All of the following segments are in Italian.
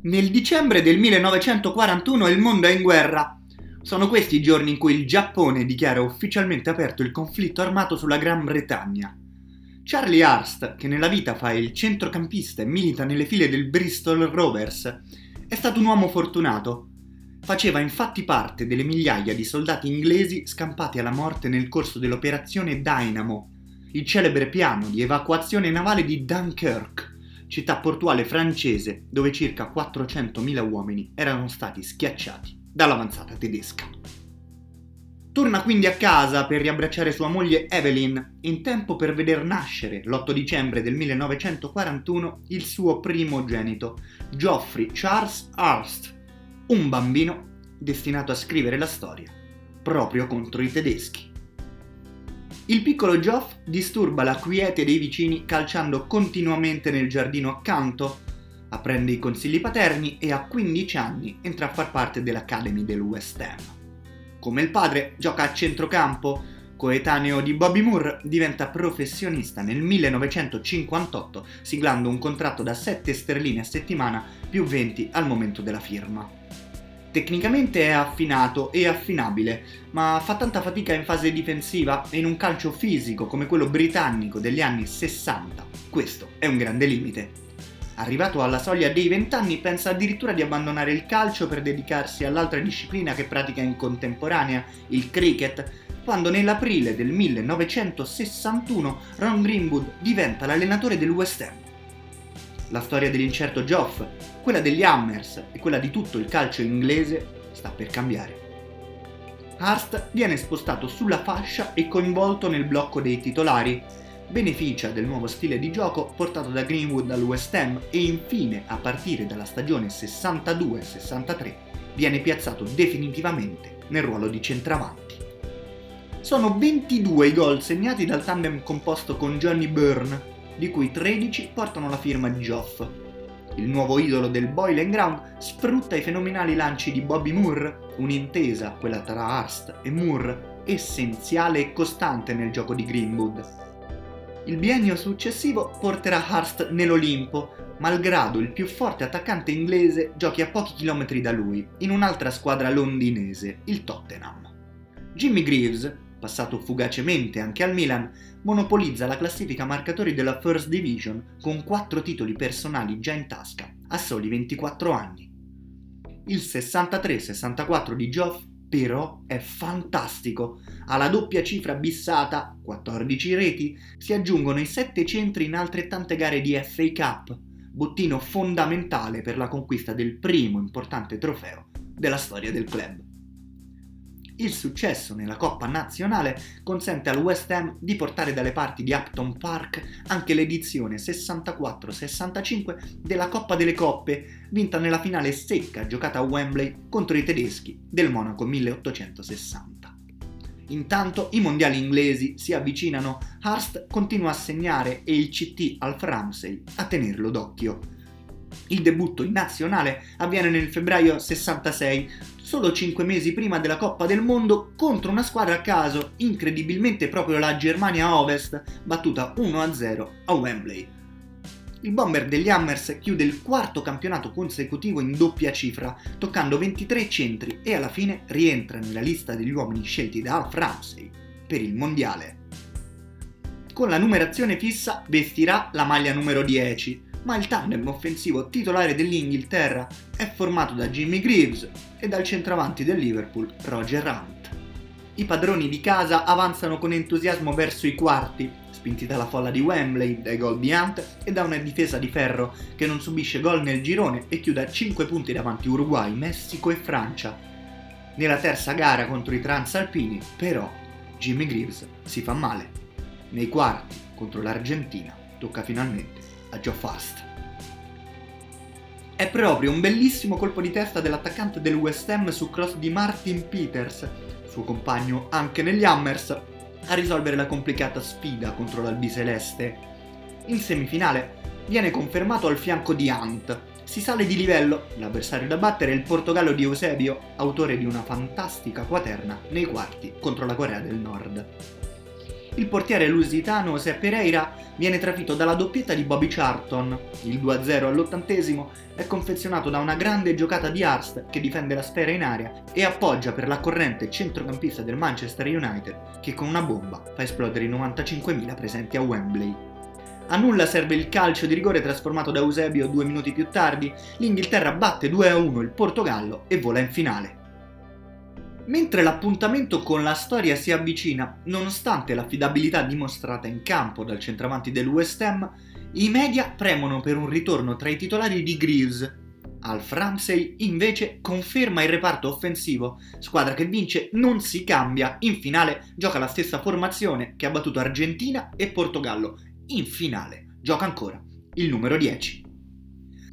Nel dicembre del 1941 il mondo è in guerra. Sono questi i giorni in cui il Giappone dichiara ufficialmente aperto il conflitto armato sulla Gran Bretagna. Charlie Hurst, che nella vita fa il centrocampista e milita nelle file del Bristol Rovers, è stato un uomo fortunato. Faceva infatti parte delle migliaia di soldati inglesi scampati alla morte nel corso dell'operazione Dynamo, il celebre piano di evacuazione navale di Dunkirk città portuale francese dove circa 400.000 uomini erano stati schiacciati dall'avanzata tedesca. Torna quindi a casa per riabbracciare sua moglie Evelyn, in tempo per veder nascere, l'8 dicembre del 1941, il suo primogenito, Geoffrey Charles Hurst, un bambino destinato a scrivere la storia, proprio contro i tedeschi. Il piccolo Geoff disturba la quiete dei vicini calciando continuamente nel giardino accanto, apprende i consigli paterni e a 15 anni entra a far parte dell'Academy del West Ham. Come il padre, gioca a centrocampo, coetaneo di Bobby Moore, diventa professionista nel 1958 siglando un contratto da 7 sterline a settimana più 20 al momento della firma. Tecnicamente è affinato e affinabile, ma fa tanta fatica in fase difensiva e in un calcio fisico come quello britannico degli anni 60. Questo è un grande limite. Arrivato alla soglia dei 20 anni pensa addirittura di abbandonare il calcio per dedicarsi all'altra disciplina che pratica in contemporanea, il cricket, quando nell'aprile del 1961 Ron Greenwood diventa l'allenatore del West Ham. La storia dell'incerto Geoff quella degli Hammers e quella di tutto il calcio inglese sta per cambiare. Hurst viene spostato sulla fascia e coinvolto nel blocco dei titolari, beneficia del nuovo stile di gioco portato da Greenwood al West Ham e infine, a partire dalla stagione 62-63, viene piazzato definitivamente nel ruolo di centravanti. Sono 22 i gol segnati dal tandem composto con Johnny Byrne, di cui 13 portano la firma di Geoff, il nuovo idolo del Boiling Ground, sfrutta i fenomenali lanci di Bobby Moore, un'intesa, quella tra Hurst e Moore, essenziale e costante nel gioco di Greenwood. Il biennio successivo porterà Hurst nell'Olimpo, malgrado il più forte attaccante inglese giochi a pochi chilometri da lui, in un'altra squadra londinese, il Tottenham. Jimmy Greaves, passato fugacemente anche al Milan, monopolizza la classifica marcatori della First Division con 4 titoli personali già in tasca, a soli 24 anni. Il 63-64 di Geoff però è fantastico. Alla doppia cifra bissata, 14 reti, si aggiungono i 7 centri in altrettante gare di FA Cup, bottino fondamentale per la conquista del primo importante trofeo della storia del club. Il successo nella Coppa Nazionale consente al West Ham di portare dalle parti di Upton Park anche l'edizione 64-65 della Coppa delle Coppe, vinta nella finale secca giocata a Wembley contro i tedeschi del Monaco 1860. Intanto i mondiali inglesi si avvicinano, Hurst continua a segnare e il CT al Ramsey a tenerlo d'occhio. Il debutto in nazionale avviene nel febbraio 66, solo 5 mesi prima della Coppa del Mondo, contro una squadra a caso, incredibilmente proprio la Germania Ovest, battuta 1-0 a Wembley. Il bomber degli Hammers chiude il quarto campionato consecutivo in doppia cifra, toccando 23 centri e alla fine rientra nella lista degli uomini scelti da Alf Ramsey per il mondiale. Con la numerazione fissa vestirà la maglia numero 10, ma il tandem offensivo titolare dell'Inghilterra è formato da Jimmy Greaves e dal centravanti del Liverpool Roger Hunt. I padroni di casa avanzano con entusiasmo verso i quarti, spinti dalla folla di Wembley, dai gol di Hunt e da una difesa di ferro che non subisce gol nel girone e chiude a 5 punti davanti Uruguay, Messico e Francia. Nella terza gara contro i transalpini, però, Jimmy Greaves si fa male. Nei quarti contro l'Argentina tocca finalmente a Joe Fast. È proprio un bellissimo colpo di testa dell'attaccante del West Ham su cross di Martin Peters, suo compagno anche negli Hammers, a risolvere la complicata sfida contro l'Albiceleste. In semifinale viene confermato al fianco di Hunt. Si sale di livello, l'avversario da battere è il Portogallo di Eusebio, autore di una fantastica quaterna nei quarti contro la Corea del Nord. Il portiere lusitano José Pereira viene trafitto dalla doppietta di Bobby Charlton. Il 2-0 all'ottantesimo è confezionato da una grande giocata di Arst che difende la sfera in aria e appoggia per la corrente centrocampista del Manchester United che con una bomba fa esplodere i 95.000 presenti a Wembley. A nulla serve il calcio di rigore trasformato da Eusebio due minuti più tardi, l'Inghilterra batte 2-1 il Portogallo e vola in finale. Mentre l'appuntamento con la storia si avvicina, nonostante l'affidabilità dimostrata in campo dal centravanti del Ham, i media premono per un ritorno tra i titolari di Greaves. Alf Ramsey invece conferma il reparto offensivo, squadra che vince non si cambia, in finale gioca la stessa formazione che ha battuto Argentina e Portogallo, in finale gioca ancora il numero 10.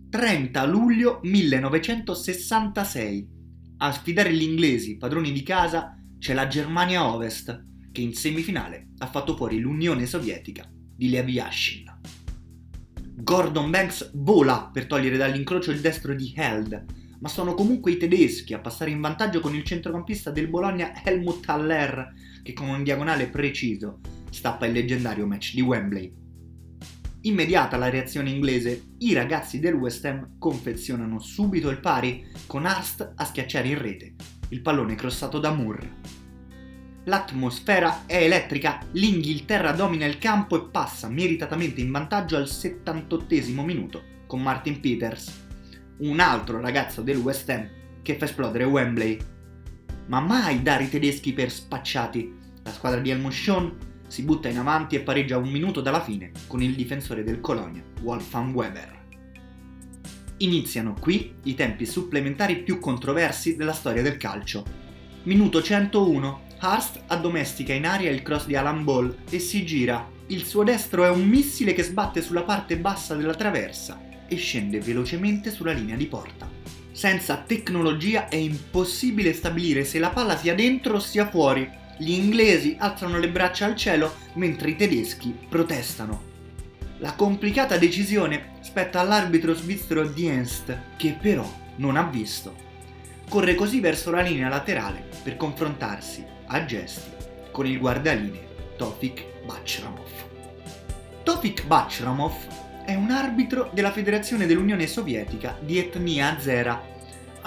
30 luglio 1966 a sfidare gli inglesi, padroni di casa, c'è la Germania Ovest, che in semifinale ha fatto fuori l'Unione Sovietica di Lev Yashin. Gordon Banks vola per togliere dall'incrocio il destro di Held, ma sono comunque i tedeschi a passare in vantaggio con il centrocampista del Bologna Helmut Haller, che con un diagonale preciso stappa il leggendario match di Wembley. Immediata la reazione inglese, i ragazzi del West Ham confezionano subito il pari con Arst a schiacciare in rete, il pallone crossato da Moore. L'atmosfera è elettrica, l'Inghilterra domina il campo e passa meritatamente in vantaggio al 78 minuto con Martin Peters, un altro ragazzo del West Ham che fa esplodere Wembley. Ma mai dare i tedeschi per spacciati. La squadra di Helmut Schön si butta in avanti e pareggia un minuto dalla fine con il difensore del Colonia, Wolfgang Weber. Iniziano qui i tempi supplementari più controversi della storia del calcio. Minuto 101, Hurst addomestica in aria il cross di Alan Ball e si gira. Il suo destro è un missile che sbatte sulla parte bassa della traversa e scende velocemente sulla linea di porta. Senza tecnologia è impossibile stabilire se la palla sia dentro o sia fuori, gli inglesi alzano le braccia al cielo mentre i tedeschi protestano. La complicata decisione spetta all'arbitro svizzero Dienst, che però non ha visto. Corre così verso la linea laterale per confrontarsi a gesti con il guardalinee Tofik Bachramov. Tofik Bachramov è un arbitro della Federazione dell'Unione Sovietica di etnia azera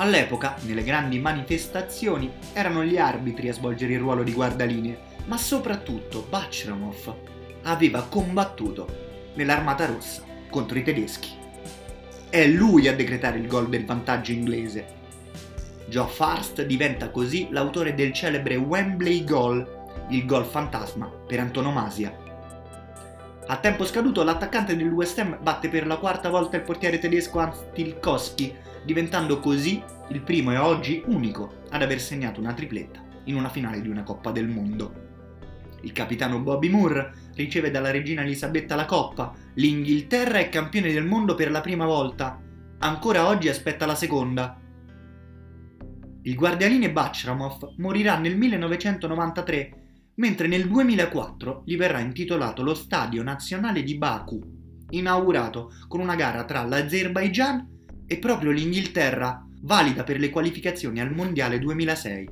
All'epoca, nelle grandi manifestazioni, erano gli arbitri a svolgere il ruolo di guardalinee, ma soprattutto Bachramov aveva combattuto nell'Armata Rossa contro i tedeschi. È lui a decretare il gol del vantaggio inglese. Geoff Hurst diventa così l'autore del celebre Wembley Goal, il gol fantasma per antonomasia. A tempo scaduto l'attaccante del West Ham batte per la quarta volta il portiere tedesco Hans Tilkowski diventando così il primo e oggi unico ad aver segnato una tripletta in una finale di una Coppa del Mondo. Il capitano Bobby Moore riceve dalla regina Elisabetta la coppa, l'Inghilterra è campione del mondo per la prima volta, ancora oggi aspetta la seconda. Il guardialine Bachramov morirà nel 1993, mentre nel 2004 gli verrà intitolato lo Stadio Nazionale di Baku, inaugurato con una gara tra l'Azerbaigian e proprio l'Inghilterra, valida per le qualificazioni al Mondiale 2006.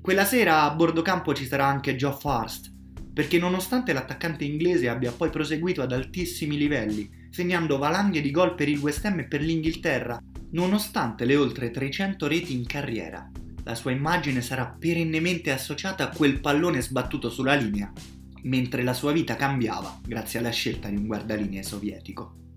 Quella sera a bordo campo ci sarà anche Geoff Hurst, perché nonostante l'attaccante inglese abbia poi proseguito ad altissimi livelli, segnando valanghe di gol per il West Ham e per l'Inghilterra, nonostante le oltre 300 reti in carriera, la sua immagine sarà perennemente associata a quel pallone sbattuto sulla linea, mentre la sua vita cambiava grazie alla scelta di un guardalinee sovietico.